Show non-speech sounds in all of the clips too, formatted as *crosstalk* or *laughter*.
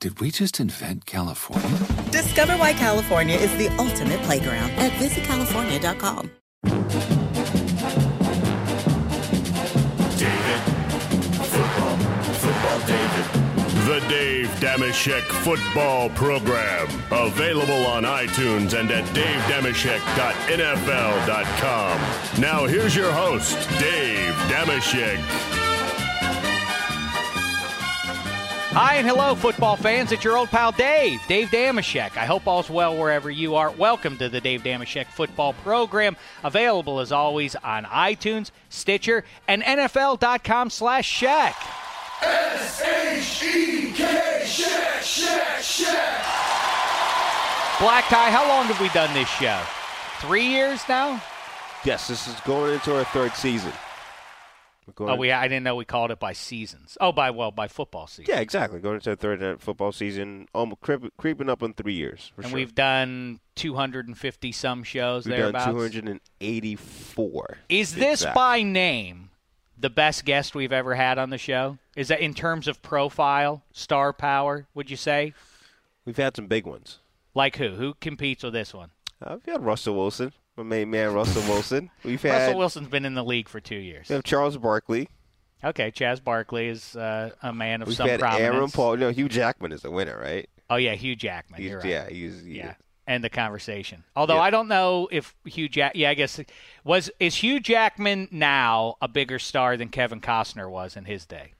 Did we just invent California? Discover why California is the ultimate playground at visitcalifornia.com. David. Football. Football David. The Dave Dameshek Football Program. Available on iTunes and at davedameshek.nfl.com. Now here's your host, Dave Dameshek. Hi and hello, football fans. It's your old pal Dave, Dave Dameshek. I hope all's well wherever you are. Welcome to the Dave Dameshek football program, available as always on iTunes, Stitcher, and NFL.com slash Shek. S-H-E-K, Shek, Shek, Shek. Black Tie, how long have we done this show? Three years now? Yes, this is going into our third season. Oh, we I didn't know we called it by seasons. Oh, by well, by football season. Yeah, exactly. Going into the third football season, almost creep, creeping up on three years. and sure. we've done 250 some shows we've thereabouts. done 284. Is this exact. by name the best guest we've ever had on the show? Is that in terms of profile, star power? Would you say? We've had some big ones. Like who? Who competes with this one? Uh, we've had Russell Wilson, my main man, Russell Wilson. We've had Russell Wilson's been in the league for two years. We have Charles Barkley. Okay, Chaz Barkley is uh, a man of We've some had prominence. Aaron Paul. No, Hugh Jackman is the winner, right? Oh yeah, Hugh Jackman. He's, right. Yeah, he's he, yeah. End the conversation. Although Yeah. I don't know if Hugh Jack. Yeah, I guess was is Hugh Jackman now a bigger star than Kevin Costner was in his day?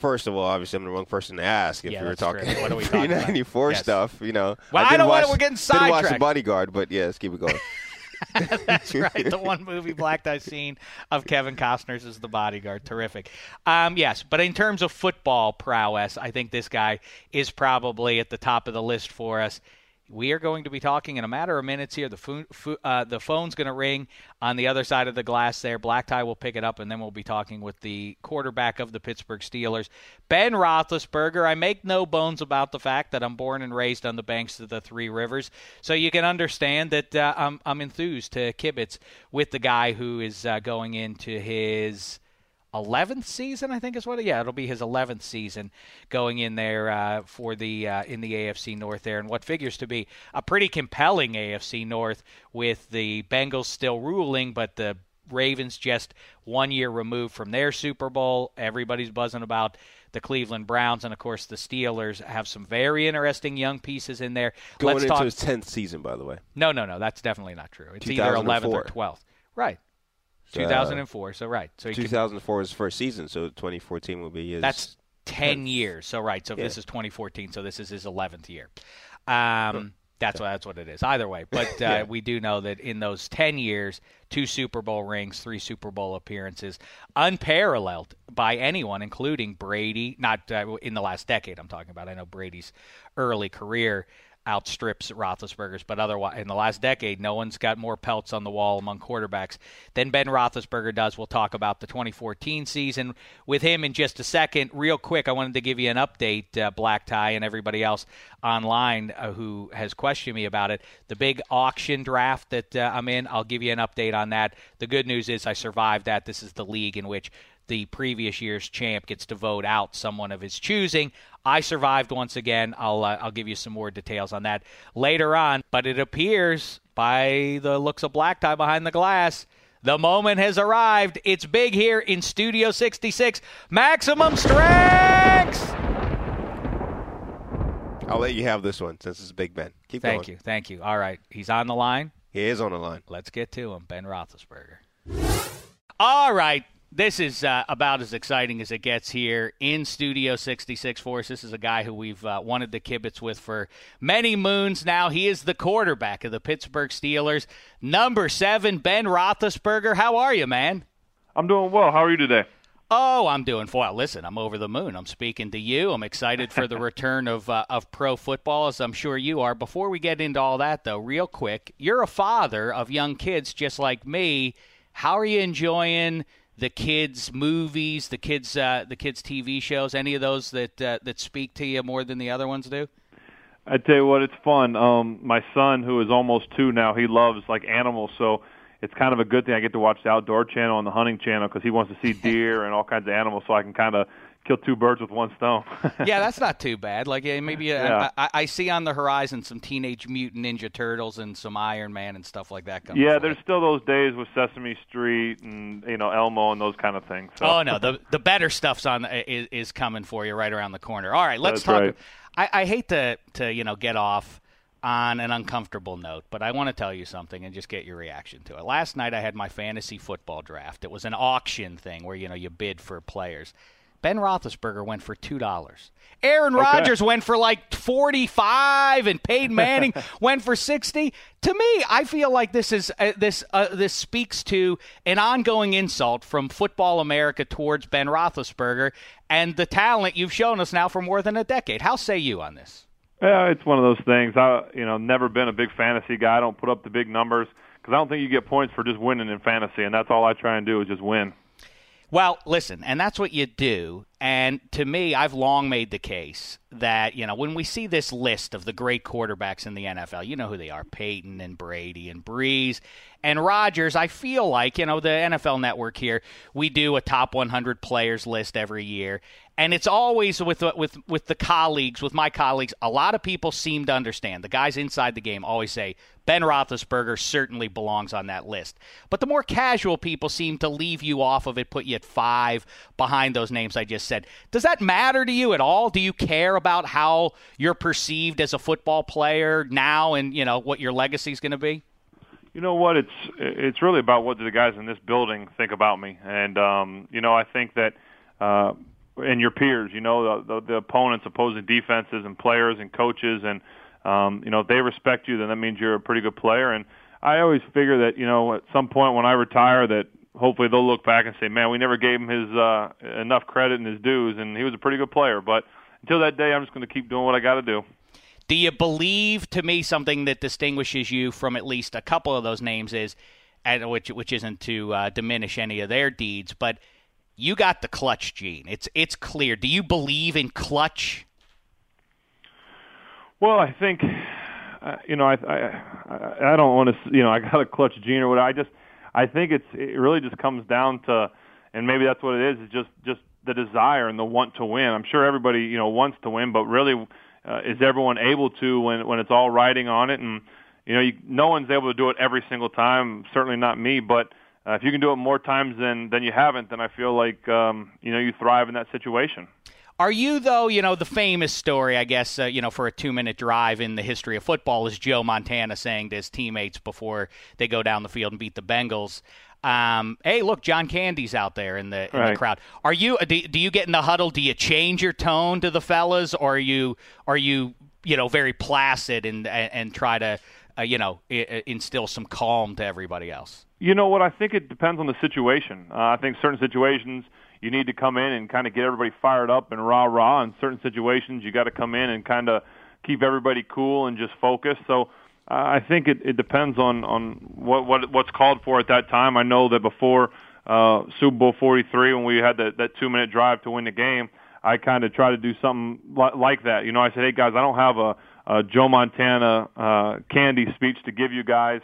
First of all, obviously, I'm the wrong person to ask if Yeah, we were talking true. What are we *laughs* talking about? 1994 Yes. stuff. You know, Well, I did don't watch, wanna- we're getting sidetracked. Didn't watch The. Bodyguard, but yeah, let's keep it going. *laughs* That's right. The one movie Black I've seen of Kevin Costner's is The Bodyguard. Terrific. Um, yes, but in terms of football prowess, I think this guy is probably at the top of the list for us. We are going to be talking in a matter of minutes here. The phone, uh, the phone's going to ring on the other side of the glass there. Black Tie will pick it up, and then we'll be talking with the quarterback of the Pittsburgh Steelers, Ben Roethlisberger. I make no bones about the fact that I'm born and raised on the banks of the Three Rivers, so you can understand that uh, I'm, I'm enthused to kibitz with the guy who is uh, going into his 11th season, I think is what. It, yeah, it'll be his 11th season going in there uh, for the uh, in the AFC North there, and what figures to be a pretty compelling AFC North with the Bengals still ruling, but the Ravens just one year removed from their Super Bowl. Everybody's buzzing about the Cleveland Browns, and of course the Steelers have some very interesting young pieces in there. Going Let's into talk. his 10th season, by the way. No, no, no, that's definitely not true. It's either 11th or 12th. Right. 2004. So right. So he can- 2004 was his first season, so 2014 will be his. That's 10 years. So right. So Yeah. this is 2014. So this is his 11th year. Um, that's what that's what it is. Either way, but *laughs* uh, Yeah. we do know that in those 10 years, two Super Bowl rings, three Super Bowl appearances, unparalleled by anyone, including Brady. Not uh, in the last decade. I'm talking about. I know Brady's early career. Outstrips Roethlisberger's. But otherwise, in the last decade, no one's got more pelts on the wall among quarterbacks than Ben Roethlisberger does. We'll talk about the 2014 season with him in just a second. Real quick, I wanted to give you an update, uh, Black Tie, and everybody else online uh, who has questioned me about it. The big auction draft that uh, I'm in, I'll give you an update on that. The good news is I survived that. This is the league in which the previous year's champ gets to vote out someone of his choosing. I survived once again. I'll uh, I'll give you some more details on that later on. But it appears, by the looks of Black Tie behind the glass, the moment has arrived. It's big here in Studio 66. Maximum strength. I'll let you have this one since it's Big Ben. Keep going. Thank going. you, thank you. All right, he's on the line. He is on the line. Let's get to him, Ben Roethlisberger. All right, this is uh, about as exciting as it gets here in Studio 66 for us. This is a guy who we've uh, wanted to kibitz with for many moons now. He is the quarterback of the Pittsburgh Steelers, number seven, Ben Roethlisberger. How are you, man? I'm doing well. How are you today? Oh, I'm doing well. Listen, I'm over the moon. I'm speaking to you. I'm excited for the *laughs* return of uh, of pro football, as I'm sure you are. Before we get into all that, though, real quick, you're a father of young kids just like me. How are you enjoying the kids' movies, the kids uh, the kids' TV shows? Any of those that uh, that speak to you more than the other ones do? I tell you what, it's fun. Um, my son, who is almost two now, he loves like animals, so it's kind of a good thing I get to watch the Outdoor Channel and the Hunting Channel because he wants to see *laughs* deer and all kinds of animals, so I can kind of kill two birds with one stone. *laughs* yeah, that's not too bad. Like maybe uh, Yeah. I, I see on the horizon some Teenage Mutant Ninja Turtles and some Iron Man and stuff like that coming. yeah, there's still those days with Sesame Street and you know Elmo and those kind of things. So. Oh no, the the better stuff's on is, is coming for you right around the corner. All right, let's That's talk. right. I, I hate to to you know get off on an uncomfortable note, but I want to tell you something and just get your reaction to it. Last night I had my fantasy football draft. It was an auction thing where you know you bid for players. Ben Roethlisberger went for two dollars. Aaron Okay. Rodgers went for like forty-five, and Peyton Manning *laughs* went for sixty. To me, I feel like this is uh, this uh, this speaks to an ongoing insult from football America towards Ben Roethlisberger and the talent you've shown us now for more than a decade. How say you on this? Yeah, it's one of those things. I, you know, never been a big fantasy guy. I don't put up the big numbers because I don't think you get points for just winning in fantasy, and that's all I try and do is just win. Well, listen, and that's what you do. And to me, I've long made the case that, you know, when we see this list of the great quarterbacks in the NFL, you know who they are Peyton and Brady and Brees and Rodgers. I feel like, you know, the NFL network here, we do a top 100 players list every year. And it's always with with with the colleagues, with my colleagues. A lot of people seem to understand. The guys inside the game always say Ben Roethlisberger certainly belongs on that list. But the more casual people seem to leave you off of it, put you at five behind those names I just said. Does that matter to you at all? Do you care about how you're perceived as a football player now, and you know what your legacy is going to be? You know what? It's it's really about what do the guys in this building think about me, and um, you know I think that uh, and your peers, you know the, the the opponents, opposing defenses, and players and coaches, and um, you know if they respect you, then that means you're a pretty good player. And I always figure that you know at some point when I retire, that hopefully they'll look back and say, man, we never gave him his uh, enough credit and his dues, and he was a pretty good player. But until that day, I'm just going to keep doing what I got to do. Do you believe to me something that distinguishes you from at least a couple of those names is, and which which isn't to uh, diminish any of their deeds, but you got the clutch gene. It's it's clear. Do you believe in clutch? Well, I think uh, you know I I I don't want to you know I got a clutch gene or whatever. I just I think it's it really just comes down to and maybe that's what it is is just just the desire and the want to win. I'm sure everybody you know wants to win, but really uh, is everyone able to when when it's all riding on it and you know you, no one's able to do it every single time. Certainly not me, but uh, if you can do it more times than than you haven't, then I feel like um, you know you thrive in that situation. Are you though? You know the famous story, I guess. Uh, you know, for a two-minute drive in the history of football is Joe Montana saying to his teammates before they go down the field and beat the Bengals. Um, hey, look, John Candy's out there in the in the crowd. Are you? Do, do you get in the huddle? Do you change your tone to the fellas, or are you are you you know very placid and and, and try to uh, you know instill some calm to everybody else? You know what? I think it depends on the situation. Uh, I think certain situations you need to come in and kind of get everybody fired up and rah rah. In certain situations, you got to come in and kind of keep everybody cool and just focus. So uh, I think it, it depends on on what what what's called for at that time. I know that before uh, Super Bowl 43, when we had that that two minute drive to win the game, I kind of try to do something li- like that. You know, I said, hey guys, I don't have a, a Joe Montana uh, candy speech to give you guys.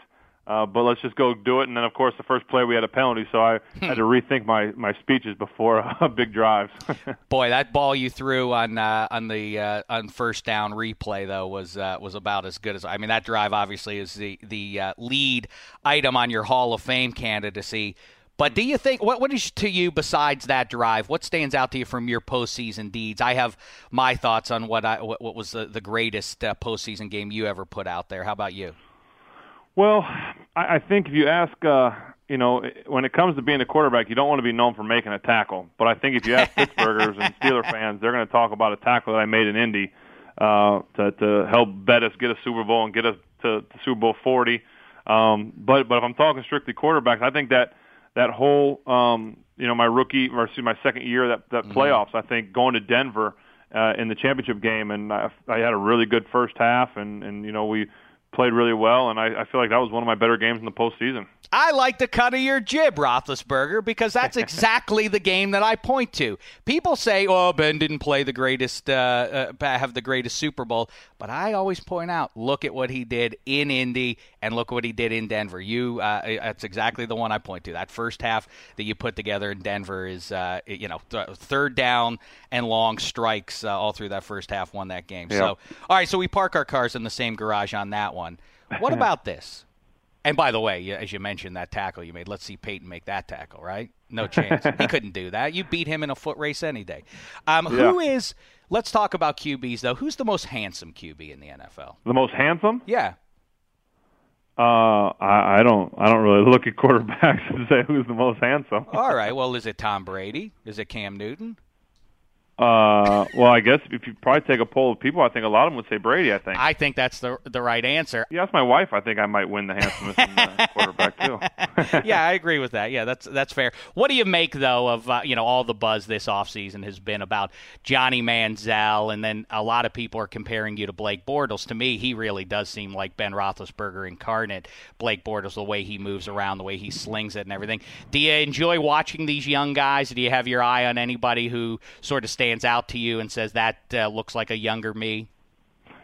But let's just go do it. And then, of course, the first play we had a penalty, so I had to rethink my, my speeches before *laughs* uh, big drives. *laughs* Boy, that ball you threw on uh, on the uh, on first down replay though was uh, was about as good as I mean that drive obviously is the the uh, lead item on your Hall of Fame candidacy. But do you think what what is to you besides that drive? What stands out to you from your postseason deeds? I have my thoughts on what I what, what was the, the greatest uh, postseason game you ever put out there. How about you? Well, I, I think if you ask, uh, you know, when it comes to being a quarterback, you don't want to be known for making a tackle. But I think if you ask *laughs* Pittsburghers and Steeler fans, they're going to talk about a tackle that I made in Indy uh, to, to help bet us get a Super Bowl and get us to, to Super Bowl 40. Um, but but if I'm talking strictly quarterbacks, I think that that whole um, you know my rookie or excuse, my second year that that mm-hmm. playoffs, I think going to Denver uh, in the championship game, and I, I had a really good first half, and and you know we played really well, and I, I feel like that was one of my better games in the postseason. I like the cut of your jib, Roethlisberger, because that's *laughs* exactly the game that I point to. People say, "Oh, Ben didn't play the greatest, uh, uh, have the greatest Super Bowl," but I always point out, look at what he did in Indy, and look what he did in Denver. You, uh, that's exactly the one I point to. That first half that you put together in Denver is, uh, you know, th- third down and long strikes uh, all through that first half won that game. Yeah. So, all right, so we park our cars in the same garage on that one. What *laughs* about this? And by the way, as you mentioned, that tackle you made, let's see Peyton make that tackle, right? No chance. he *laughs* couldn't do that. You beat him in a foot race any day. Um, yeah. Who is, let's talk about QBs, though. Who's the most handsome QB in the NFL? The most handsome? Yeah. Uh, I, I don't. I don't really *laughs* look at quarterbacks and say who's the most handsome. All right. Well, is it Tom Brady? Is it Cam Newton? Uh, well, I guess if you probably take a poll of people, I think a lot of them would say Brady. I think. I think that's the the right answer. You that's my wife. I think I might win the handsomest *laughs* uh, quarterback too. *laughs* yeah, I agree with that. Yeah, that's that's fair. What do you make though of uh, you know all the buzz this offseason has been about Johnny Manziel, and then a lot of people are comparing you to Blake Bortles. To me, he really does seem like Ben Roethlisberger incarnate. Blake Bortles, the way he moves around, the way he slings it, and everything. Do you enjoy watching these young guys? Do you have your eye on anybody who sort of stands out to you and says that uh, looks like a younger me?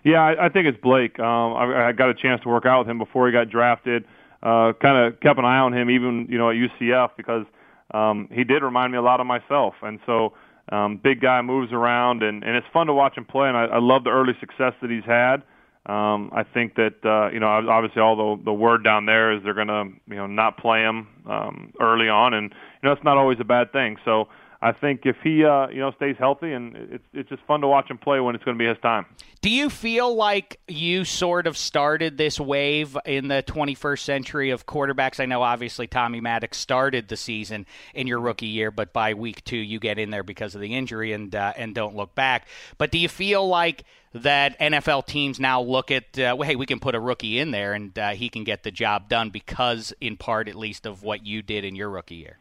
Yeah, I, I think it's Blake. Um, I, I got a chance to work out with him before he got drafted. Uh, kind of kept an eye on him, even you know at UCF, because um, he did remind me a lot of myself. And so, um, big guy moves around, and, and it's fun to watch him play. And I, I love the early success that he's had. Um, I think that uh, you know obviously all the the word down there is they're going to you know not play him um, early on, and you know it's not always a bad thing. So I think if he uh, you know stays healthy and it's it's just fun to watch him play when it's going to be his time. Do you feel like you sort of started this wave in the 21st century of quarterbacks? I know obviously Tommy Maddox started the season in your rookie year, but by week two you get in there because of the injury and uh, and don't look back. But do you feel like that NFL teams now look at, uh, hey, we can put a rookie in there and uh, he can get the job done because, in part at least, of what you did in your rookie year?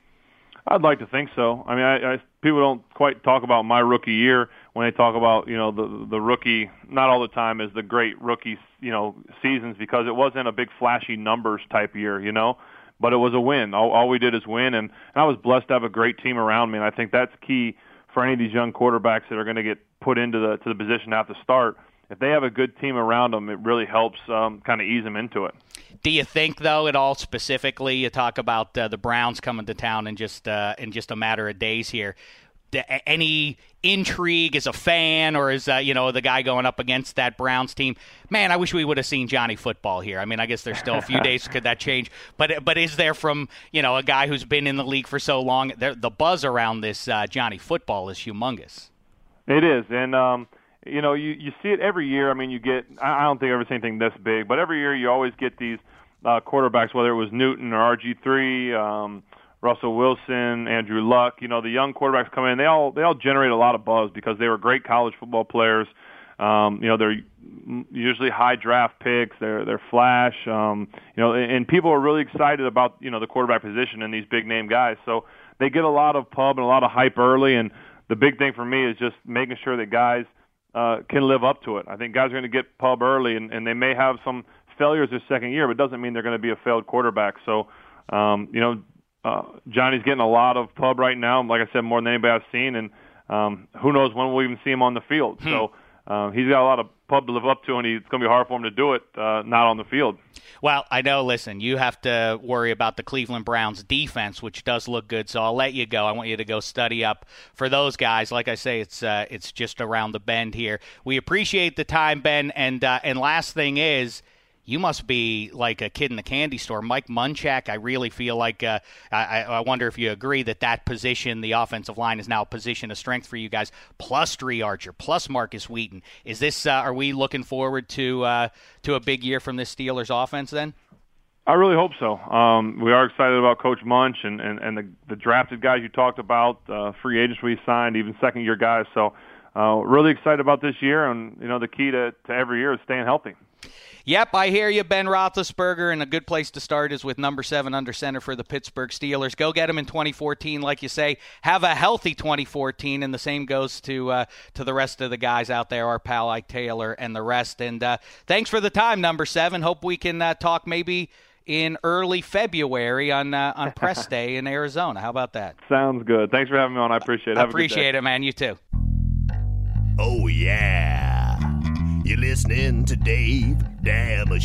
I'd like to think so. I mean, I, I, people don't quite talk about my rookie year when they talk about you know the the rookie. Not all the time is the great rookie you know seasons because it wasn't a big flashy numbers type year, you know. But it was a win. All, all we did is win, and, and I was blessed to have a great team around me. And I think that's key for any of these young quarterbacks that are going to get put into the to the position have to start. If they have a good team around them, it really helps um, kind of ease them into it. Do you think, though, at all specifically, you talk about uh, the Browns coming to town in just uh, in just a matter of days here? any intrigue as a fan or as uh, you know the guy going up against that Browns team. Man, I wish we would have seen Johnny Football here. I mean, I guess there's still a few *laughs* days could that change, but but is there from you know a guy who's been in the league for so long? The buzz around this uh, Johnny Football is humongous. It is, and um, you know you you see it every year. I mean, you get I don't think I've ever seen anything this big, but every year you always get these uh, quarterbacks, whether it was Newton or RG three, um, Russell Wilson, Andrew Luck. You know, the young quarterbacks come in. They all they all generate a lot of buzz because they were great college football players. Um, you know, they're usually high draft picks. They're they're flash. Um, you know, and, and people are really excited about you know the quarterback position and these big name guys. So they get a lot of pub and a lot of hype early. And the big thing for me is just making sure that guys uh, can live up to it. I think guys are going to get pub early, and, and they may have some failures their second year, but it doesn't mean they're going to be a failed quarterback. So, um, you know, uh, Johnny's getting a lot of pub right now. Like I said, more than anybody I've seen, and um, who knows when we'll even see him on the field. Hmm. So uh, he's got a lot of pub to live up to, and he, it's going to be hard for him to do it uh, not on the field. Well, I know. Listen, you have to worry about the Cleveland Browns defense, which does look good. So I'll let you go. I want you to go study up for those guys. Like I say, it's uh, it's just around the bend here. We appreciate the time, Ben. And uh, and last thing is. You must be like a kid in the candy store, Mike Munchak. I really feel like uh, I, I wonder if you agree that that position, the offensive line, is now a position of strength for you guys. Plus Dri Archer, plus Markus Wheaton. Is this? Uh, are we looking forward to uh, to a big year from this Steelers offense then? I really hope so. Um, we are excited about Coach Munch and, and, and the, the drafted guys you talked about, uh, free agents we signed, even second year guys. So uh, really excited about this year, and you know the key to, to every year is staying healthy. Yep, I hear you, Ben Roethlisberger, and a good place to start is with number seven under center for the Pittsburgh Steelers. Go get him in 2014, like you say. Have a healthy 2014, and the same goes to uh, to the rest of the guys out there, our pal Ike Taylor and the rest. And uh, thanks for the time, number seven. Hope we can uh, talk maybe in early February on uh, on press *laughs* day in Arizona. How about that? Sounds good. Thanks for having me on. I appreciate it. I appreciate it, man. You too. Oh, yeah. You're listening to Dave Dameshek.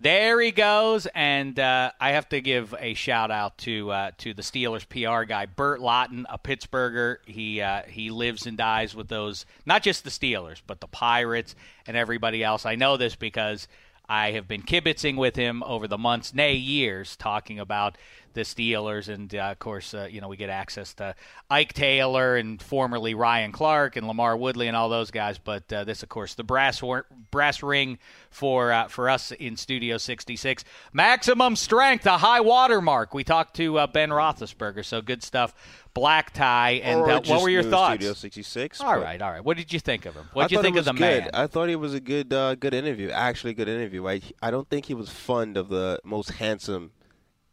There he goes, and uh, I have to give a shout out to uh, to the Steelers PR guy, Burt Lauten, a Pittsburgher. He uh, he lives and dies with those, not just the Steelers, but the Pirates and everybody else. I know this because I have been kibitzing with him over the months, nay years, talking about the Steelers, and uh, of course, uh, you know we get access to Ike Taylor and formerly Ryan Clark and LaMarr Woodley and all those guys. But uh, this, of course, the brass war- brass ring for uh, for us in Studio 66, maximum strength, a high water mark. We talked to uh, Ben Roethlisberger, so good stuff. Black tie, and uh, what were your thoughts? Studio 66. All right, all right. What did you think of him? What did you think of the good. man? I thought he was a good, uh, good interview. Actually, good interview. I, I don't think he was fond of the most handsome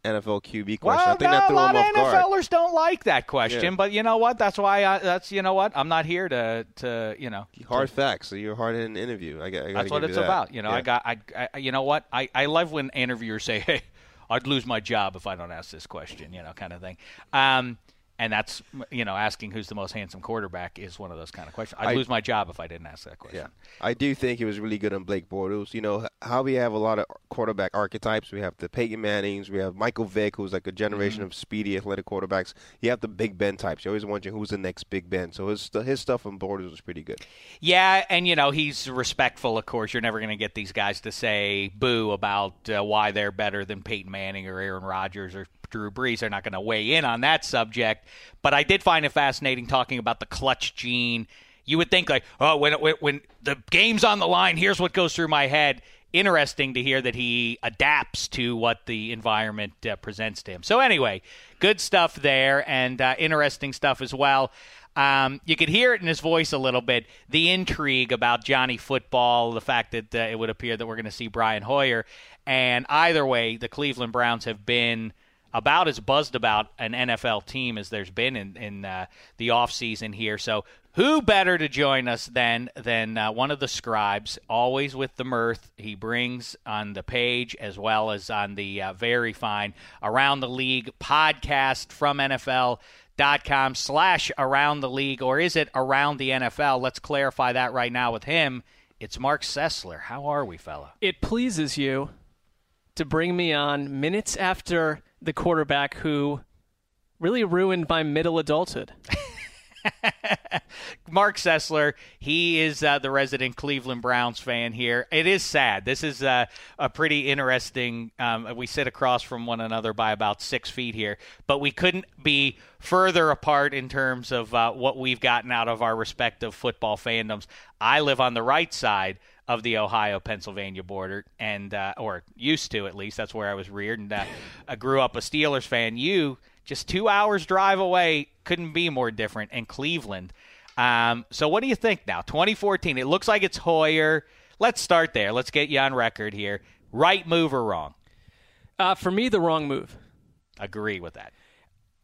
NFL QB question. Well, I think no, that a threw lot him of off guard. NFLers don't like that question, Yeah. but you know what? That's why. I, that's you know what? I'm not here to to you know. Hard facts. So you're hard hitting interview. I. I That's what it's that. about. You know, Yeah. I got. I, I. You know what? I. I love when interviewers say, *laughs* "Hey, I'd lose my job if I don't ask this question." You know, kind of thing. Um, and that's you know, asking who's the most handsome quarterback is one of those kind of questions. I'd I- lose my job if I didn't ask that question. Yeah, I do think he was really good on Blake Bortles. You know how we have a lot of quarterback archetypes. We have the Peyton Mannings. We have Michael Vick, who's like a generation Mm-hmm. of speedy, athletic quarterbacks. You have the Big Ben types. You're always wondering who's the next Big Ben. So his his stuff on Bortles was pretty good. Yeah, and you know he's respectful. Of course, you're never going to get these guys to say boo about uh, why they're better than Peyton Manning or Aaron Rodgers or Drew Brees. They're not going to weigh in on that subject. But I did find it fascinating talking about the clutch gene. You would think like, oh, when when, when the game's on the line, here's what goes through my head. Interesting to hear that he adapts to what the environment uh, presents to him. So anyway, good stuff there, and uh, interesting stuff as well. Um, you could hear it in his voice a little bit. The intrigue about Johnny Football, the fact that uh, it would appear that we're going to see Brian Hoyer, and either way, the Cleveland Browns have been about as buzzed about an NFL team as there's been in in uh, the offseason here. So who better to join us than than uh, one of the scribes, always with the mirth he brings on the page as well as on the uh, very fine Around the League podcast from NFL dot com slash around the league or is it around the NFL? Let's clarify that right now with him. It's Marc Sessler. How are we, fella? It pleases you to bring me on minutes after the quarterback who really ruined my middle adulthood. *laughs* Marc Sessler, he is uh, the resident Cleveland Browns fan here. It is sad. This is uh, a pretty interesting. Um, we sit across from one another by about six feet here, but we couldn't be further apart in terms of uh, what we've gotten out of our respective football fandoms. I live on the right side of the Ohio Pennsylvania border, and uh, or used to at least. That's where I was reared, and uh, I grew up a Steelers fan. You just two hours drive away couldn't be more different in Cleveland. Um, so what do you think now? 2014. It looks like it's Hoyer. Let's start there. Let's get you on record here. Right move or wrong? Uh, for me, the wrong move. Agree with that.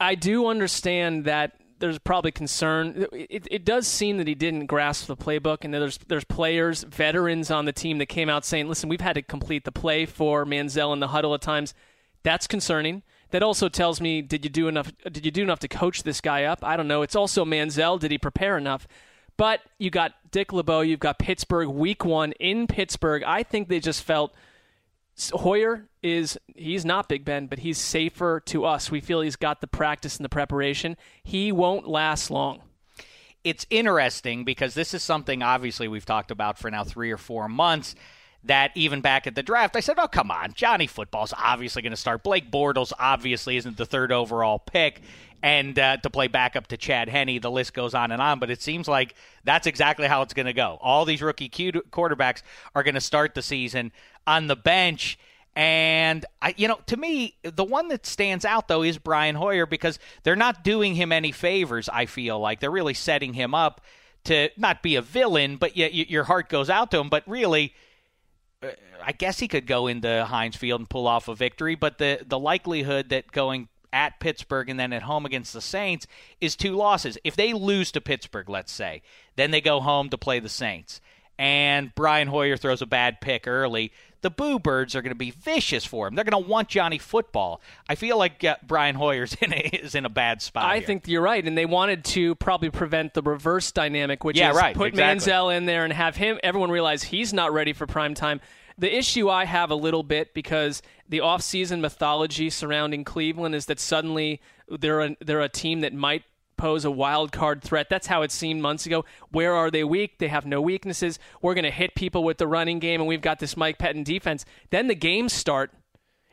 I do understand that there's probably concern. It, it does seem that he didn't grasp the playbook, and there's there's players, veterans on the team that came out saying, "Listen, we've had to complete the play for Manziel in the huddle at times." That's concerning. That also tells me, did you do enough? Did you do enough to coach this guy up? I don't know. It's also Manziel. Did he prepare enough? But you got Dick LeBeau. You've got Pittsburgh week one in Pittsburgh. I think they just felt Hoyer is he's not Big Ben, but he's safer to us. We feel he's got the practice and the preparation. He won't last long. It's interesting because this is something obviously we've talked about for now three or four months. That even back at the draft, I said, "Oh, come on, Johnny Football's obviously going to start. Blake Bortles obviously isn't the third overall pick." and uh, to play backup to Chad Henne. The list goes on and on, but it seems like that's exactly how it's going to go. All these rookie Q- quarterbacks are going to start the season on the bench. And I, you know, to me, the one that stands out though is Brian Hoyer because they're not doing him any favors. I feel like they're really setting him up to not be a villain, but yet your heart goes out to him. But really, I guess he could go into Heinz Field and pull off a victory. But the the likelihood that going at Pittsburgh and then at home against the Saints is two losses. If they lose to Pittsburgh, let's say, then they go home to play the Saints. And Brian Hoyer throws a bad pick early. The Boo Birds are going to be vicious for him. They're going to want Johnny football. I feel like uh, Brian Hoyer's *laughs* in a, is in a bad spot. I here. think you're right, and they wanted to probably prevent the reverse dynamic, which yeah, is right, put exactly. Manziel in there and have him. Everyone realize he's not ready for prime time. The issue I have a little bit because the offseason mythology surrounding Cleveland is that suddenly they're a, they're a team that might pose a wild card threat. That's how it seemed months ago. Where are they weak? They have no weaknesses. We're going to hit people with the running game, and we've got this Mike Pettine defense. Then the games start,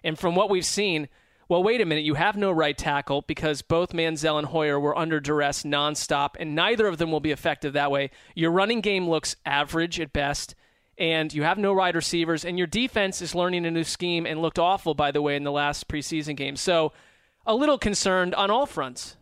and from what we've seen, well, wait a minute. You have no right tackle because both Manziel and Hoyer were under duress nonstop, and neither of them will be effective that way. Your running game looks average at best and you have no wide receivers, and your defense is learning a new scheme and looked awful, by the way, in the last preseason game. So, a little concerned on all fronts.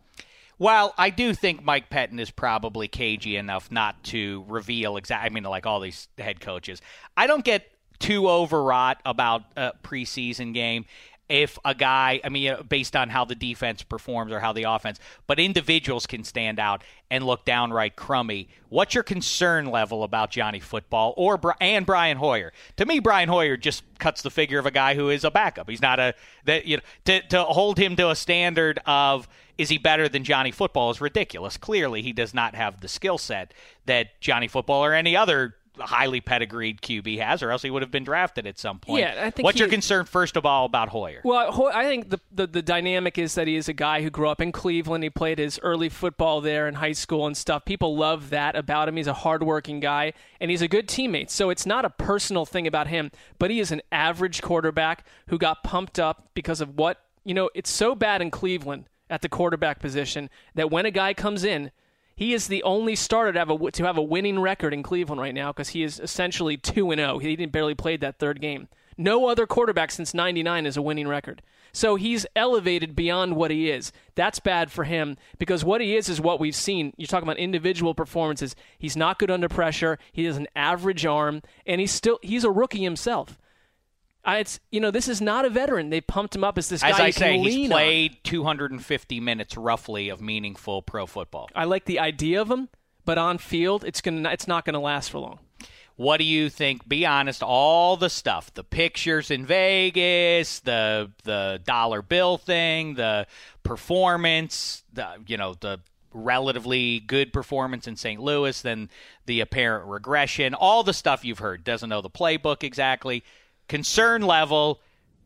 Well, I do think Mike Pettine is probably cagey enough not to reveal exactly. I mean, like all these head coaches, I don't get too overwrought about a preseason game if a guy, I mean, uh, based on how the defense performs or how the offense, but individuals can stand out and look downright crummy. What's your concern level about Johnny Football or and Brian Hoyer? To me, Brian Hoyer just cuts the figure of a guy who is a backup. He's not a that you know to to hold him to a standard of is he better than Johnny Football is ridiculous. Clearly, he does not have the skill set that Johnny Football or any other highly pedigreed QB has, or else he would have been drafted at some point. Yeah, I think What's he, your concern first of all about Hoyer? Well, I think the, the, the dynamic is that he is a guy who grew up in Cleveland. He played his early football there in high school and stuff. People love that about him. He's a hardworking guy and he's a good teammate. So it's not a personal thing about him, but he is an average quarterback who got pumped up because of what you know. It's so bad in Cleveland at the quarterback position that when a guy comes in he is the only starter to have a to have a winning record in Cleveland right now because he is essentially two and zero. He didn't barely played that third game. No other quarterback since '99 is a winning record. So he's elevated beyond what he is. That's bad for him because what he is is what we've seen. You're talking about individual performances. He's not good under pressure. He has an average arm, and he's still he's a rookie himself. I, it's you know this is not a veteran. They pumped him up as this guy as I say. can He's played on. 250 minutes roughly of meaningful pro football. I like the idea of him, but on field, it's gonna it's not gonna last for long. What do you think? Be honest. All the stuff, the pictures in Vegas, the the dollar bill thing, the performance, the you know the relatively good performance in St. Louis, then the apparent regression, all the stuff you've heard. Doesn't know the playbook exactly concern level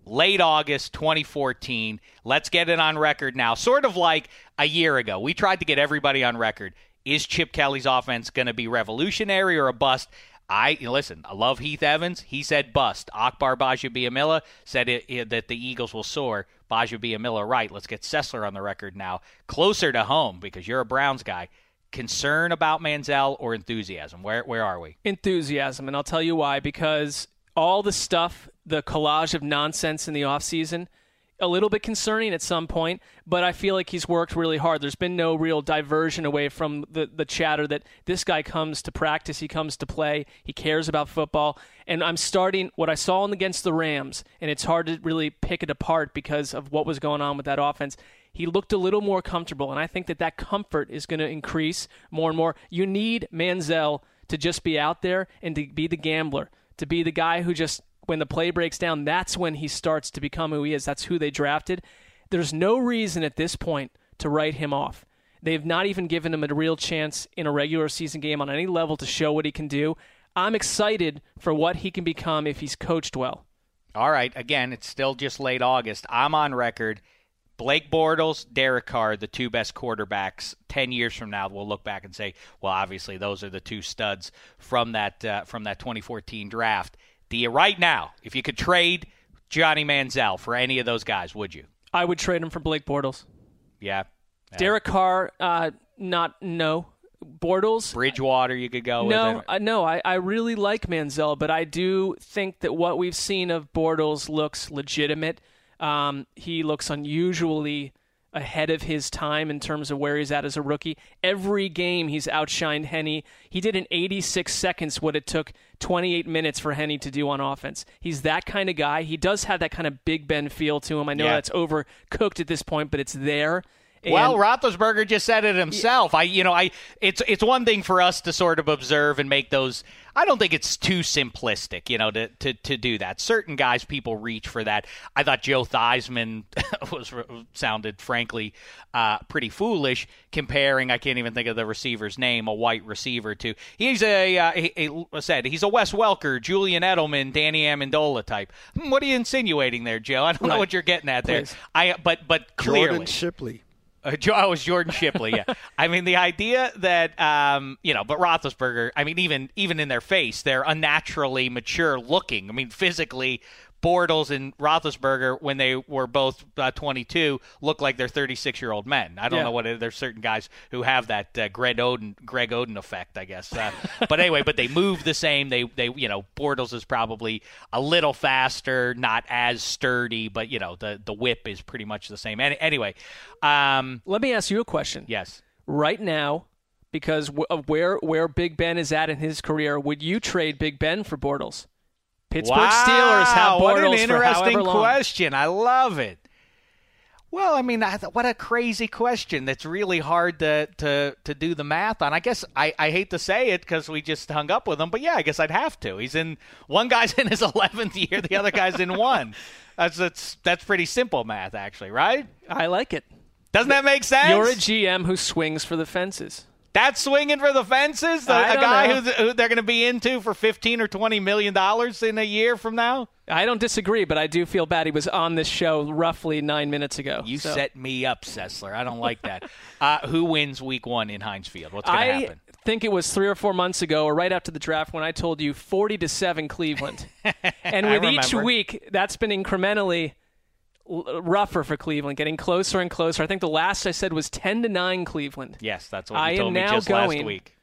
late August 2014. Let's get it on record now. Sort of like a year ago. We tried to get everybody on record. Is Chip Kelly's offense going to be revolutionary or a bust? I listen. I love Heath Evans. He said bust. Akbar Gbaja-Biamila said it, it, that the Eagles will soar. Gbaja-Biamila right. Let's get Sessler on the record now, closer to home because you're a Browns guy. Concern about Manziel or enthusiasm? Where where are we? Enthusiasm, and I'll tell you why. Because all the stuff, the collage of nonsense in the offseason, a little bit concerning at some point, but I feel like he's worked really hard. There's been no real diversion away from the, the chatter that this guy comes to practice, he comes to play, he cares about football. And I'm starting what I saw against the Rams, and it's hard to really pick it apart because of what was going on with that offense. he looked a little more comfortable, and I think that that comfort is going to increase more and more. You need Manziel to just be out there and to be the gambler, to be the guy who just when the play breaks down, that's when he starts to become who he is. That's who they drafted. There's no reason at this point to write him off. They've not even given him a real chance in a regular season game on any level to show what he can do. I'm excited for what he can become if he's coached well. All right. Again, it's still just late August. I'm on record. Blake Bortles, Derek Carr, the two best quarterbacks. Ten years from now, we'll look back and say, well, obviously those are the two studs from that uh, from that 2014 draft. Do you right now, if you could trade Johnny Manziel for any of those guys, would you? I would trade him for Blake Bortles. Yeah. Derek Carr, uh, not no. Bortles, Bridgewater, you could go no, with. uh, no. I, I really like Manziel, but I do think that what we've seen of Bortles looks legitimate. Um, he looks unusually ahead of his time in terms of where he's at as a rookie. Every game he's outshined Henne. He did in 86 seconds what it took 28 minutes for Henne to do on offense. He's that kind of guy. He does have that kind of Big Ben feel to him. I know Yeah. that's overcooked at this point, but it's there. And Well, Roethlisberger just said it himself. I, you know, I it's it's one thing for us to sort of observe and make those. I don't think it's too simplistic, you know, to to, to do that. Certain guys, people reach for that. I thought Joe Theismann *laughs* was sounded frankly uh, pretty foolish comparing. I can't even think of the receiver's name, a white receiver to. He's a, uh, said he's a Wes Welker, Julian Edelman, Danny Amendola type. Hmm, What are you insinuating there, Joe? I don't know what you're getting at there. Please. I but but clearly. Jordan Shipley. Uh, I was Jordan Shipley. Yeah, I mean the idea that um, you know, but Roethlisberger. I mean, even even in their face, they're unnaturally mature looking. I mean, physically, Bortles and Roethlisberger, when they were both uh, 22, look like they're 36 year old men. I don't Yeah. know what it, there's certain guys who have that uh, Greg Oden Greg Oden effect, I guess. Uh, *laughs* but anyway, but they move the same. They they you know Bortles is probably a little faster, not as sturdy, but you know the the whip is pretty much the same. Any, anyway, um, let me ask you a question. Yes. Right now, because of where where Big Ben is at in his career, would you trade Big Ben for Bortles? Pittsburgh wow, Steelers have Bortles What an interesting question. I love it. Well, I mean, what a crazy question. That's really hard to, to, to do the math on. I guess I, I hate to say it because we just hung up with him, but yeah, I guess I'd have to. He's in one guy's *laughs* in his eleventh year, the other guy's in one. That's that's that's pretty simple math, actually, right? I like it. Doesn't that make sense? You're a GM who swings for the fences. That's swinging for the fences. The, a guy who's, who they're going to be into for fifteen or twenty million dollars in a year from now. I don't disagree, but I do feel bad he was on this show roughly nine minutes ago. You so. set me up, Sessler. I don't like that. *laughs* uh, who wins Week One in Heinz Field? What's going to happen? I think it was three or four months ago, or right after the draft, when I told you forty to seven Cleveland. *laughs* and with each week, that's been incrementally rougher for Cleveland, getting closer and closer. I think the last I said was ten to nine Cleveland. Yes, that's what I you told me just last week.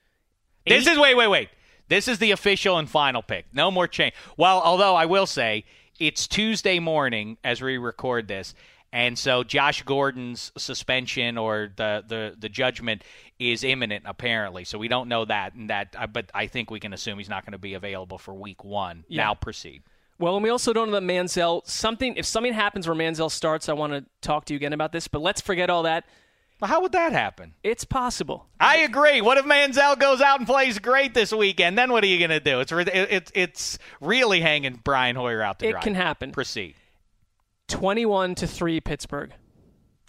This is wait, wait, wait. This is the official and final pick. No more change. Well, although I will say it's Tuesday morning as we record this, and so Josh Gordon's suspension or the the, the judgment is imminent apparently. So we don't know that, and that. uh, But I think we can assume he's not going to be available for Week One. Yeah. Now proceed. Well, and we also don't know that Manziel. Something if something happens where Manziel starts, I want to talk to you again about this. But let's forget all that. Well, how would that happen? It's possible. I agree. What if Manziel goes out and plays great this weekend? Then what are you going to do? It's re- it, it, it's really hanging Brian Hoyer out to It can happen. Proceed. Twenty-one to three, Pittsburgh.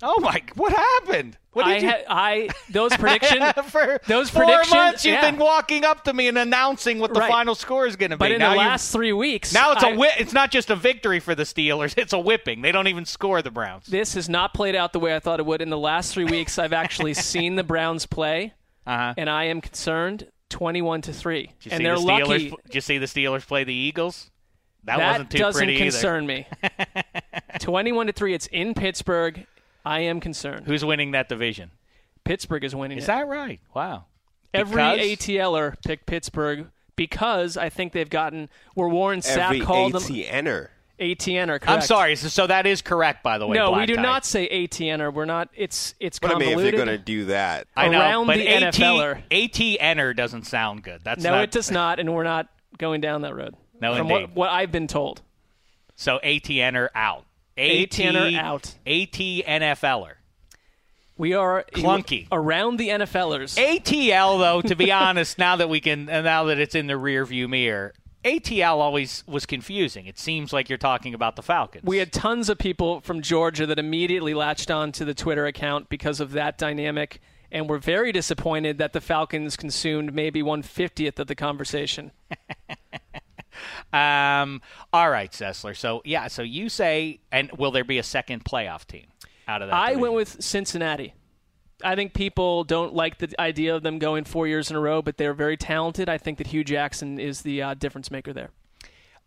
Oh my! What happened? What I did you? ha- I those *laughs* predictions *laughs* For those four predictions. months you've yeah. been walking up to me and announcing what the Right. final score is going to be. But in now the last three weeks, now it's a I- whi- It's not just a victory for the Steelers; it's a whipping. They don't even score the Browns. This has not played out the way I thought it would. In the last three weeks, I've actually *laughs* seen the Browns play, Uh-huh. and I am concerned. Twenty-one to three, and see they're the Steelers? lucky. Did you see the Steelers play the Eagles? That, That wasn't too doesn't concern either. me. Twenty-one to three. It's in Pittsburgh. I am concerned. Who's winning that division? Pittsburgh is winning. Is it. that right? Wow. Every Because? ATLer picked Pittsburgh because I think they've gotten where Warren Sapp Every called them ATNer. ATNer. Correct. I'm sorry. So, so that is correct, by the way. No, we do Tie. not say ATNer. We're not. It's it's But I mean, if they're going to do that, I know, around but the AT, NFLer. ATNer doesn't sound good. That's no, not, it does not, and we're not going down that road. No, from indeed. what, what I've been told. So ATNer out. ATNer out. ATNFLer. We are Clunky. around the NFLers. ATL though, to be *laughs* honest, now that we can, uh, now that it's in the rear view mirror, ATL always was confusing. It seems like you're talking about the Falcons. We had tons of people from Georgia that immediately latched on to the Twitter account because of that dynamic, and were very disappointed that the Falcons consumed maybe one fiftieth of the conversation. *laughs* Um, all right, Sessler. So yeah, so you say, and will there be a second playoff team out of that? I division? went with Cincinnati. I think people don't like the idea of them going four years in a row, but they're very talented. I think that Hue Jackson is the uh, difference maker there.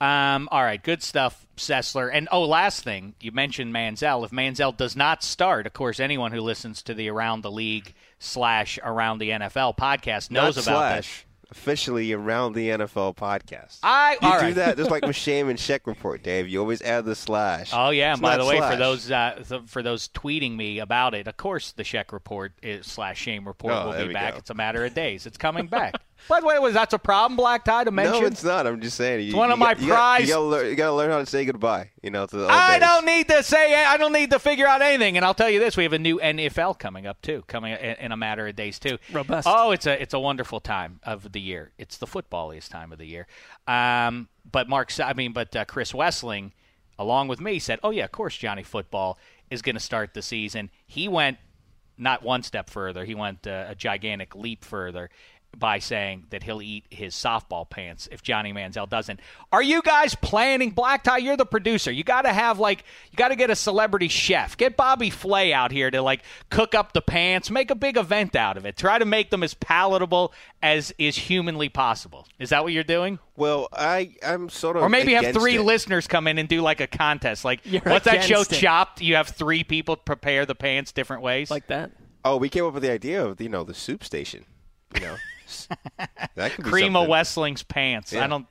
Um, all right, good stuff, Sessler. And oh, last thing, you mentioned Manziel. If Manziel does not start, of course, anyone who listens to the Around the League slash Around the NFL podcast knows Not about slash, Officially around the NFL podcast. I you do right. that just like *laughs* with Shame and Check Report, Dave. You always add the slash. Oh yeah, and by the way, for those uh, th- for those tweeting me about it, of course, the Sheck report is, slash shame report Oh, will be back. go. It's a matter of days. It's coming back. *laughs* By the way, was that's a problem, Black Tie, to mention? No, it's not. I'm just saying. You, It's one you of my got- you got- prized- You gotta, learn, learn how to say goodbye. You know, to the old I days. don't need to say. I don't need to figure out anything. And I'll tell you this: we have a new NFL coming up too, coming in, in a matter of days too. Robust. Oh, it's a it's a wonderful time of the year. It's the footballiest time of the year. Um, but Marc, I mean, but uh, Chris Wesseling, along with me, said, "Oh yeah, of course, Johnny Football is going to start the season." He went not one step further. He went uh, a gigantic leap further by saying that he'll eat his softball pants if Johnny Manziel doesn't. Are you guys planning Black Tie? You're the producer. You got to have like you got to get a celebrity chef. Get Bobby Flay out here to like cook up the pants, make a big event out of it. Try to make them as palatable as is humanly possible. Is that what you're doing? Well, I I'm sort of Or maybe have three it. listeners come in and do like a contest. Like You're what's that show it. Chopped? You have three people prepare the pants different ways. Like that. Oh, we came up with the idea of you know the soup station. You know, that could be Cream of something. Wesseling's pants. Yeah. I don't.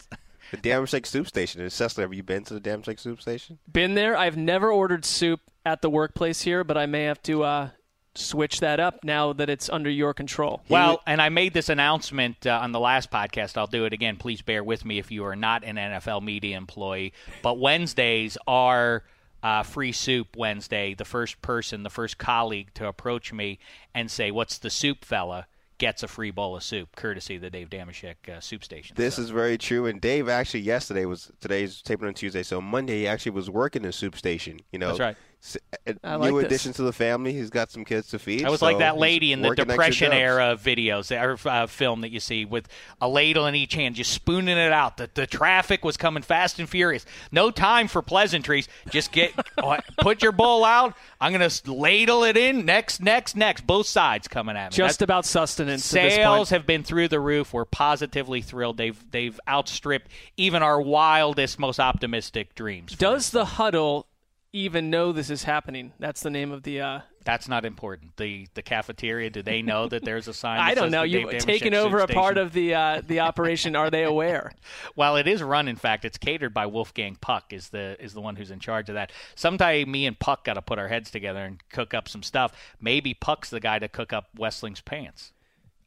The Dameshek Soup Station. And Sessler, have you been to the Dameshek Soup Station? Been there. I've never ordered soup at the workplace here, but I may have to uh, switch that up now that it's under your control. Well, and I made this announcement uh, on the last podcast. I'll do it again. Please bear with me if you are not an NFL media employee. But Wednesdays are uh, free soup Wednesday. The first person, the first colleague to approach me and say, "What's the soup, fella?" Gets a free bowl of soup, courtesy of the Dave Dameshek uh, soup station. This is very true. And Dave actually yesterday was today's taping on Tuesday, so Monday he actually was working in the soup station. You know, That's right. S- a I like new this. addition to the family. He's got some kids to feed. I was so like that lady in the Depression era videos or uh, film that you see with a ladle in each hand, just spooning it out. The, the traffic was coming fast and furious. No time for pleasantries. Just get *laughs* put your bowl out. I'm gonna ladle it in. Next, next, next. Both sides coming at me. Just That's- about sustenance. at this point. Sales have been through the roof. We're positively thrilled. They've they've outstripped even our wildest, most optimistic dreams. Does the huddle even know this is happening? That's the name of the. Uh, That's not important. The the cafeteria. Do they know that there's a sign? *laughs* I don't know. You've taken over a Soup part of the uh, the operation. Are they aware? *laughs* Well, it is run. In fact, it's catered by Wolfgang Puck. Is the is the one who's in charge of that. Sometime me and Puck got to put our heads together and cook up some stuff. Maybe Puck's the guy to cook up Wesseling's pants.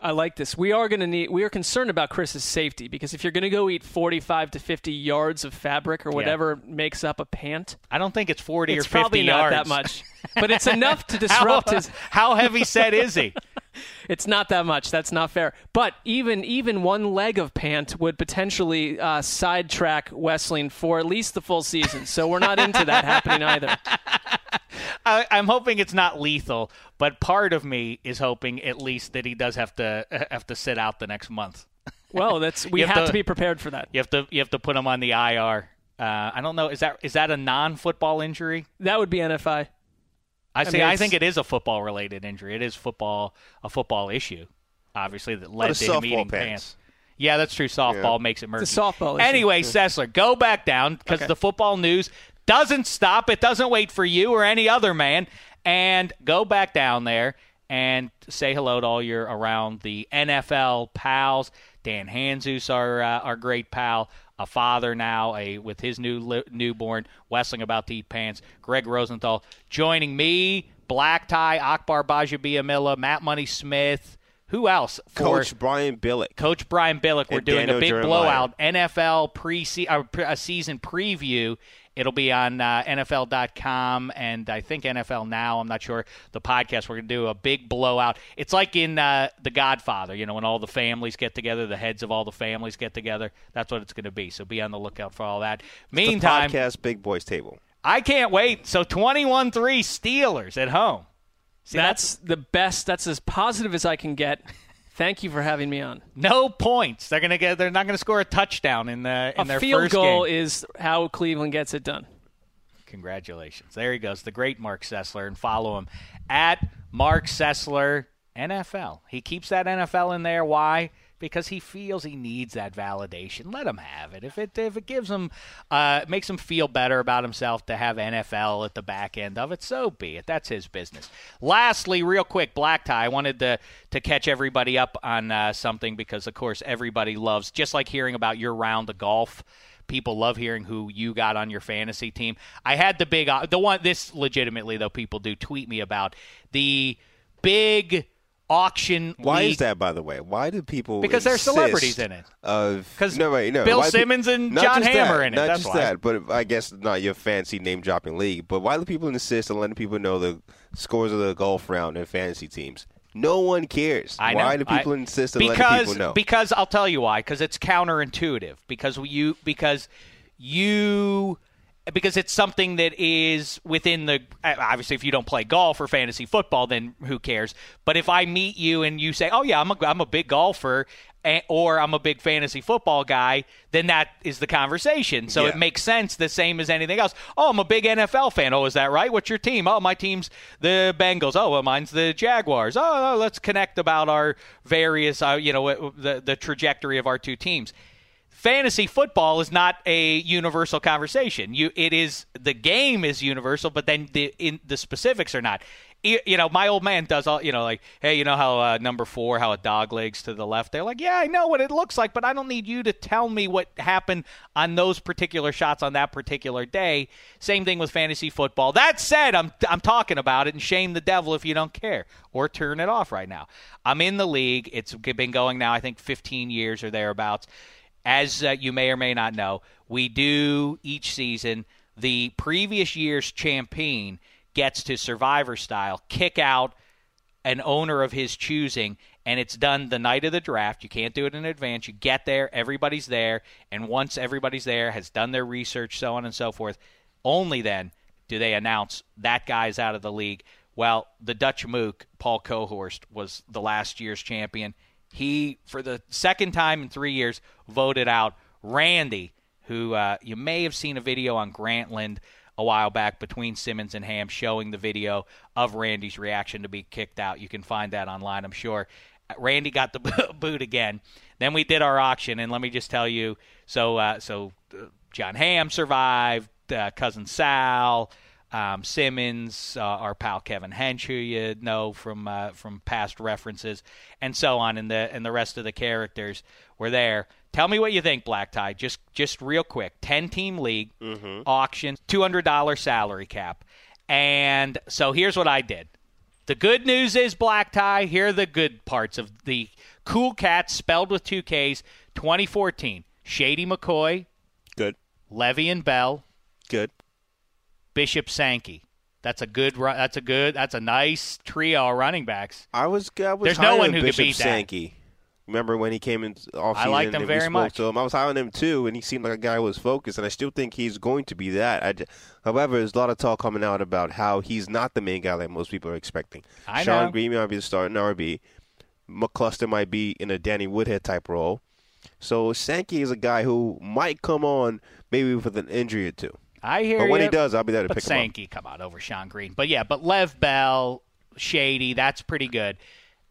I like this. We are going to need. We are concerned about Chris's safety because if you're going to go eat 45 to 50 yards of fabric or whatever makes up a pant, I don't think it's forty it's or fifty probably yards. not that much, but it's enough to *laughs* disrupt how, his. *laughs* how heavy set is he? *laughs* It's not that much. That's not fair. But even even one leg of pant would potentially uh, sidetrack Wesseling for at least the full season. So we're not into that happening either. *laughs* I, I'm hoping it's not lethal, but part of me is hoping at least that he does have to have to sit out the next month. *laughs* Well, that's we have, have to, to- be prepared for that. You have to you have to put him on the IR. Uh, I don't know. Is that is that a non-football injury? That would be NFI. I I mean, I, think it is a football related injury. It is football a football issue, obviously that led to a him eating pants. pants. Yeah, that's true. Softball makes it murky. It's a softball issue. Anyway, Sessler, go back down because Okay. the football news doesn't stop. It doesn't wait for you or any other man. And go back down there and say hello to all your around the NFL pals. Dan Hanzus, our uh, our great pal, a father now, a with his new li- newborn, Wesseling about to eat pants. Greg Rosenthal joining me, Black Tie, Akbar Gbaja-Biamila, Matt Money Smith. who else? For Coach Brian Billick. Coach Brian Billick. We're And doing Daniel a big Jeremiah. blowout NFL pre uh, pre- a season preview. It'll be on uh, NFL.com and I think NFL Now. I'm not sure the podcast. We're going to do a big blowout. It's like in uh, The Godfather, you know, when all the families get together, the heads of all the families get together. That's what it's going to be. So be on the lookout for all that. Meantime, the podcast Big Boys Table. I can't wait. So 21 3 Steelers at home. See, that's, the best. That's as positive as I can get. Thank you for having me on. No points. They're gonna get. They're not gonna score a touchdown in the in a their field first goal game. is how Cleveland gets it done. Congratulations. There he goes, the great Marc Sessler, and follow him at Marc Sessler NFL. He keeps that NFL in there. Why? Because he feels he needs that validation. Let him have it. If it if it gives him, uh, makes him feel better about himself to have NFL at the back end of it, so be it. That's his business. Lastly, real quick, black tie. I wanted to to catch everybody up on uh, something because, of course, everybody loves just like hearing about your round of golf people love hearing who you got on your fantasy team. I had the big the one this legitimately though people do tweet me about the big auction Why league. is that, by the way? Why do people? Because there's celebrities in it. Of 'Cause no, wait, no. Bill Why pe- Simmons and John Hammer that, in it, Not that's just why. that, but I guess not your fancy name dropping league. But why do people insist on letting people know the scores of the golf round and fantasy teams? No one cares. I know. Why do people I- insist on because, letting people know? Because I'll tell you why. Because it's counterintuitive. Because you because you because it's something that is within the obviously if you don't play golf or fantasy football then who cares? But if i meet you and you say oh yeah i'm a, I'm a big golfer or i'm a big fantasy football guy then that is the conversation. So Yeah. it makes sense the same as anything else. Oh i'm a big nfl fan. Oh is that right? What's your team? Oh my team's the bengals. Oh well mine's the jaguars. Oh let's connect about our various uh, you know the, the trajectory of our two teams fantasy football is not a universal conversation. You, it is the game is universal, but then the in the specifics are not. You know, my old man does all. You know, like, hey, you know how uh, number four, how a dog legs to the left. They're like, yeah, I know what it looks like, but I don't need you to tell me what happened on those particular shots on that particular day. Same thing with fantasy football. That said, I'm I'm talking about it, and shame the devil if you don't care or turn it off right now. I'm in the league. It's been going now, I think, 15 years or thereabouts as uh, you may or may not know, we do each season the previous year's champion gets to survivor style kick out an owner of his choosing and it's done the night of the draft. You can't do it in advance. You get there everybody's there and once everybody's there has done their research so on and so forth only then do they announce that guy's out of the league. Well the dutch mook paul cohorst was the last year's champion. He for the second time in three years voted out randy who uh, you may have seen a video on grantland a while back between Simmons and Hamm showing the video of Randy's reaction to be kicked out. You can find that online, I'm sure. Randy got the *laughs* boot again. Then we did our auction, and let me just tell you. So, uh, so uh, Jon Hamm survived. Uh, cousin Sal, um, Simmons, uh, our pal Kevin Hench, who you know from uh, from past references, and so on, and the and the rest of the characters were there. Tell me what you think, Black Tie. Just just real quick. Ten team league auction, two hundred dollar salary cap, and so here's what I did. The good news is Black Tie. Here are the good parts of the Cool Cats spelled with two Ks. 2014. Shady McCoy, Good. Le'Veon Bell, Good. Bishop Sankey. That's a good. That's a good. That's a nice trio of running backs. I was. I was There's no one on who could Bishop beat that. Sankey. Remember when he came in off I liked him very much. To him. I was high on him too, and he seemed like a guy who was focused, and I still think he's going to be that. I however, there's a lot of talk coming out about how he's not the main guy that most people are expecting. I Sean know. Green might be the starting RB. McCluster might be in a Danny Woodhead type role. So Sankey is a guy who might come on maybe with an injury or two. I hear But when ya, he does, I'll be there to but pick him up. Sankey come on, over Shonn Greene. But yeah, but Lev Bell, Shady, that's pretty good.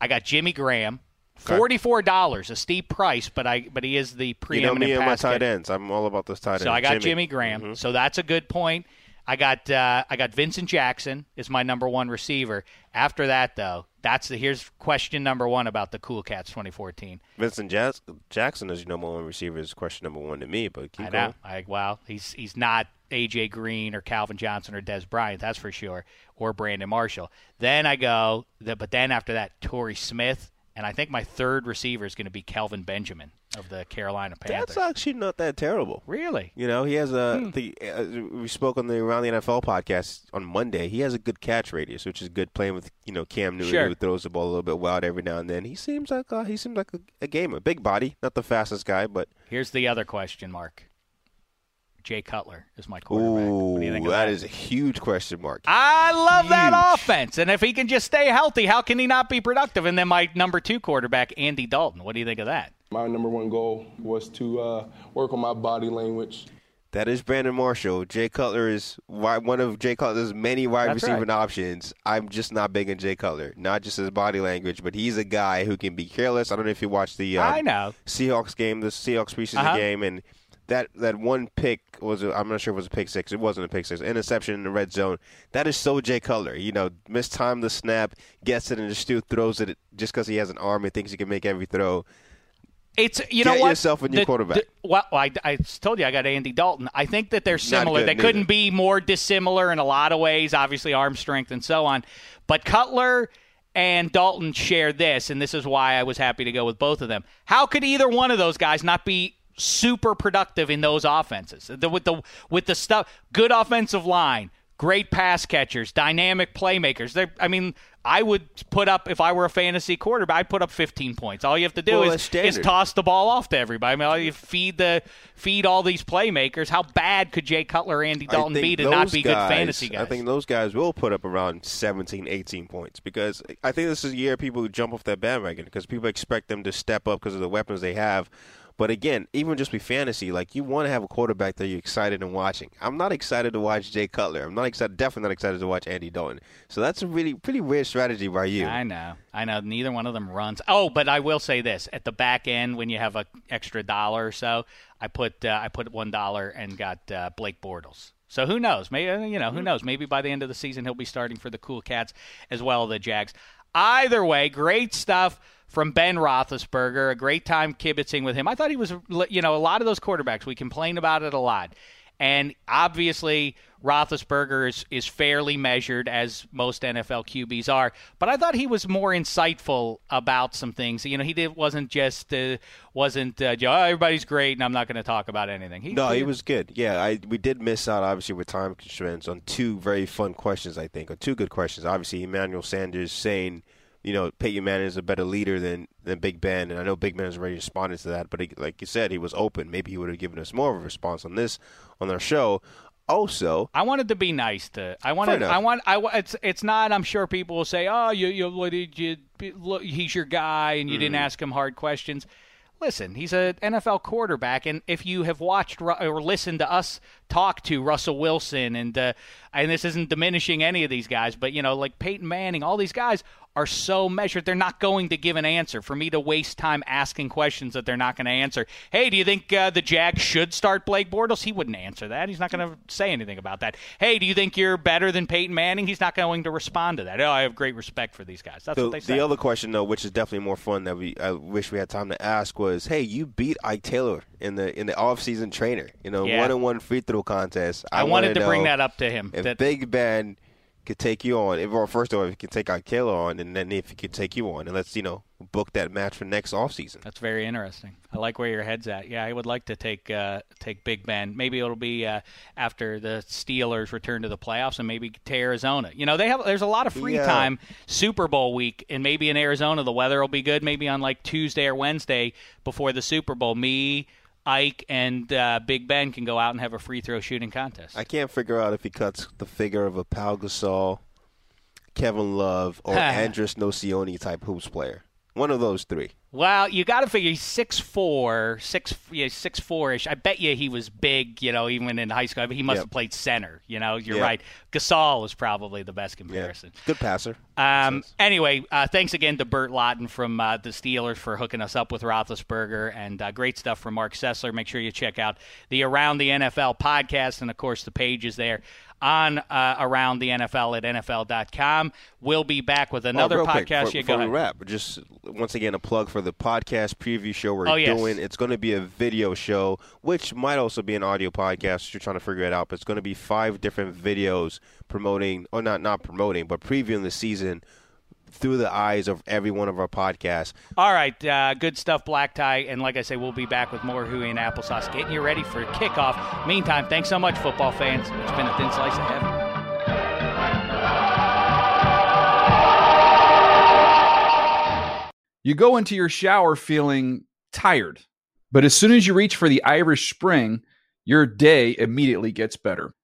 I got Jimmy Graham, forty four dollars, a steep price, but I but he is the preeminent. You know me and my tight ends. I'm all about those tight ends. So I got Jimmy, Jimmy, Graham. Mhm. So that's a good point. I got uh, I got Vincent Jackson is my number one receiver. After that, though, that's the here's question number one about the Cool Cats 2014. Vincent Jas- Jackson is your number one receiver is question number one to me, but keep I going. know. I, well, he's he's not AJ Green or Calvin Johnson or Dez Bryant, that's for sure, or Brandon Marshall. Then I go, the, but then after that, Torrey Smith And I think my third receiver is going to be Kelvin Benjamin of the Carolina Panthers. That's actually not that terrible. Really? You know, he has a. Hmm. The, uh, we spoke on the Around the NFL podcast on Monday. He has a good catch radius, which is good playing with you know Cam Newton, Sure. who throws the ball a little bit wild every now and then. He seems like uh, he seems like a, a gamer, big body, not the fastest guy, but Here's the other question mark. Jay Cutler is my quarterback. ooh, what do you think of that that? is a huge question mark. I love that offense. And if he can just stay healthy, how can he not be productive? And then my number two quarterback, Andy Dalton. What do you think of that? My number one goal was to uh, work on my body language. That is Brandon Marshall. Jay Cutler is one of Jay Cutler's many wide That's receiving right. options. I'm just not big on Jay Cutler, not just his body language, but he's a guy who can be careless. I don't know if you watched the um, I know. Seahawks game, the Seahawks preseason Uh-huh. game, and that that one pick was a, I'm not sure if it was a pick six. It wasn't a pick six. Interception in the red zone. That is so Jay Cutler. You know, mistimed the snap, gets it, and just still throws it just because he has an arm and thinks he can make every throw. It's you Get know what yourself a new The- quarterback. the- well, I, I told you I got Andy Dalton. I think that they're similar. They neither. couldn't be more dissimilar in a lot of ways. Obviously, arm strength and so on. But Cutler and Dalton share this, and this is why I was happy to go with both of them. How could either one of those guys not be super productive in those offenses? The, with the with the stuff, good offensive line, great pass catchers, dynamic playmakers. They're, I mean, I would put up if I were a fantasy quarterback. I'd put up 15 points. All you have to do Well, is, is toss the ball off to everybody. I mean, all you feed the feed all these playmakers. How bad could Jay Cutler, Andy Dalton be to not be guys- good fantasy guys? I think those guys will put up around 17, 18 points because I think this is a year people who jump off that bandwagon because people expect them to step up because of the weapons they have. But again, even just with fantasy, like you want to have a quarterback that you're excited and watching. I'm not excited to watch Jay Cutler. I'm not excited, definitely not excited to watch Andy Dalton. So that's a really pretty weird strategy by you. I know, I know. Neither one of them runs. Oh, but I will say this: at the back end, when you have a extra dollar or so, I put uh, I put one dollar and got uh, Blake Bortles. So who knows? Maybe uh, you know who knows? Maybe by the end of the season he'll be starting for the Cool Cats as well as the Jags. Either way, great stuff from Ben Roethlisberger. A great time kibitzing with him. I thought he was, you know, a lot of those quarterbacks. We complain about it a lot. And obviously, Roethlisberger is, is fairly measured, as most NFL QBs are. But I thought he was more insightful about some things. You know, he did wasn't just uh, wasn't uh, "Oh, everybody's great, and I'm not going to talk about anything. He, No, he was good. Yeah, I we did miss out obviously with time constraints on two very fun questions. I think, or two good questions. Obviously, Emmanuel Sanders saying, you know, Peyton Manning is a better leader than than Big Ben, and I know Big Ben has already responded to that. But he, like you said, he was open. Maybe he would have given us more of a response on this on our show. Also, I wanted to be nice to. I wanted. I want. I. It's. It's not. I'm sure people will say, "Oh, you. You. What did you? Look, he's your guy, and you didn't Mm-hmm. ask him hard questions." Listen, he's an NFL quarterback, and if you have watched or listened to us talk to Russell Wilson, and uh, and this isn't diminishing any of these guys, but you know, like Peyton Manning, all these guys are so measured. They're not going to give an answer. For me to waste time asking questions that they're not going to answer. Hey, do you think uh, the Jags should start Blake Bortles? He wouldn't answer that. He's not going to say anything about that. Hey, do you think you're better than Peyton Manning? He's not going to respond to that. Oh, I have great respect for these guys. That's the, what they say. the other question though, which is definitely more fun that we I wish we had time to ask was, hey, you beat Ike Taylor in the in the off season trainer, you know, Yeah. one on one free throw contest. I wanna wanted to bring that up to him. If that- Big Ben could take you on, if, or first of all, if he could take Taylor on, and then if he could take you on, and let's you know book that match for next off season. That's very interesting. I like where your head's at. Yeah, I would like to take uh, take Big Ben. Maybe it'll be uh, after the Steelers return to the playoffs, and maybe to Arizona. You know, they have there's a lot of free Yeah. time Super Bowl week, and maybe in Arizona the weather will be good. Maybe on like Tuesday or Wednesday before the Super Bowl, me, Ike, and uh, Big Ben can go out and have a free throw shooting contest. I can't figure out if he cuts the figure of a Pau Gasol, Kevin Love, or *laughs* Andres Nocioni type hoops player. One of those three. Well, you got to figure he's six four, six yeah, six four ish. I bet you he was big, you know, even in high school. I mean, he must Yep. have played center. You know, you're Yep. right. Gasol is probably the best comparison. good passer. Um, anyway, uh, thanks again to Burt Lauten from uh, the Steelers for hooking us up with Roethlisberger, and uh, great stuff from Marc Sessler. Make sure you check out the Around the NFL podcast, and of course the pages there on uh, Around the NFL at NFL.com. We'll be back with another oh, real quick, podcast. Before, yeah, go before we ahead. wrap, just once again a plug for the podcast preview show we're Oh, yes. doing. It's going to be a video show, which might also be an audio podcast. You're trying to figure it out, but it's going to be five different videos promoting, or not not promoting, but previewing the season. Through the eyes of every one of our podcasts. All right, uh, good stuff, Black Tie. And like I say, we'll be back with more Huey and Applesauce, getting you ready for kickoff. Meantime, thanks so much, football fans. It's been a thin slice of heaven. You go into your shower feeling tired, but as soon as you reach for the Irish Spring, your day immediately gets better.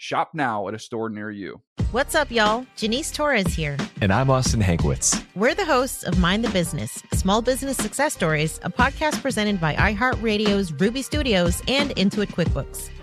Shop now at a store near you. What's up, y'all? Janice Torres here. And I'm Austin Hankwitz. We're the hosts of Mind the Business Small Business Success Stories, a podcast presented by iHeartRadio's Ruby Studios and Intuit QuickBooks.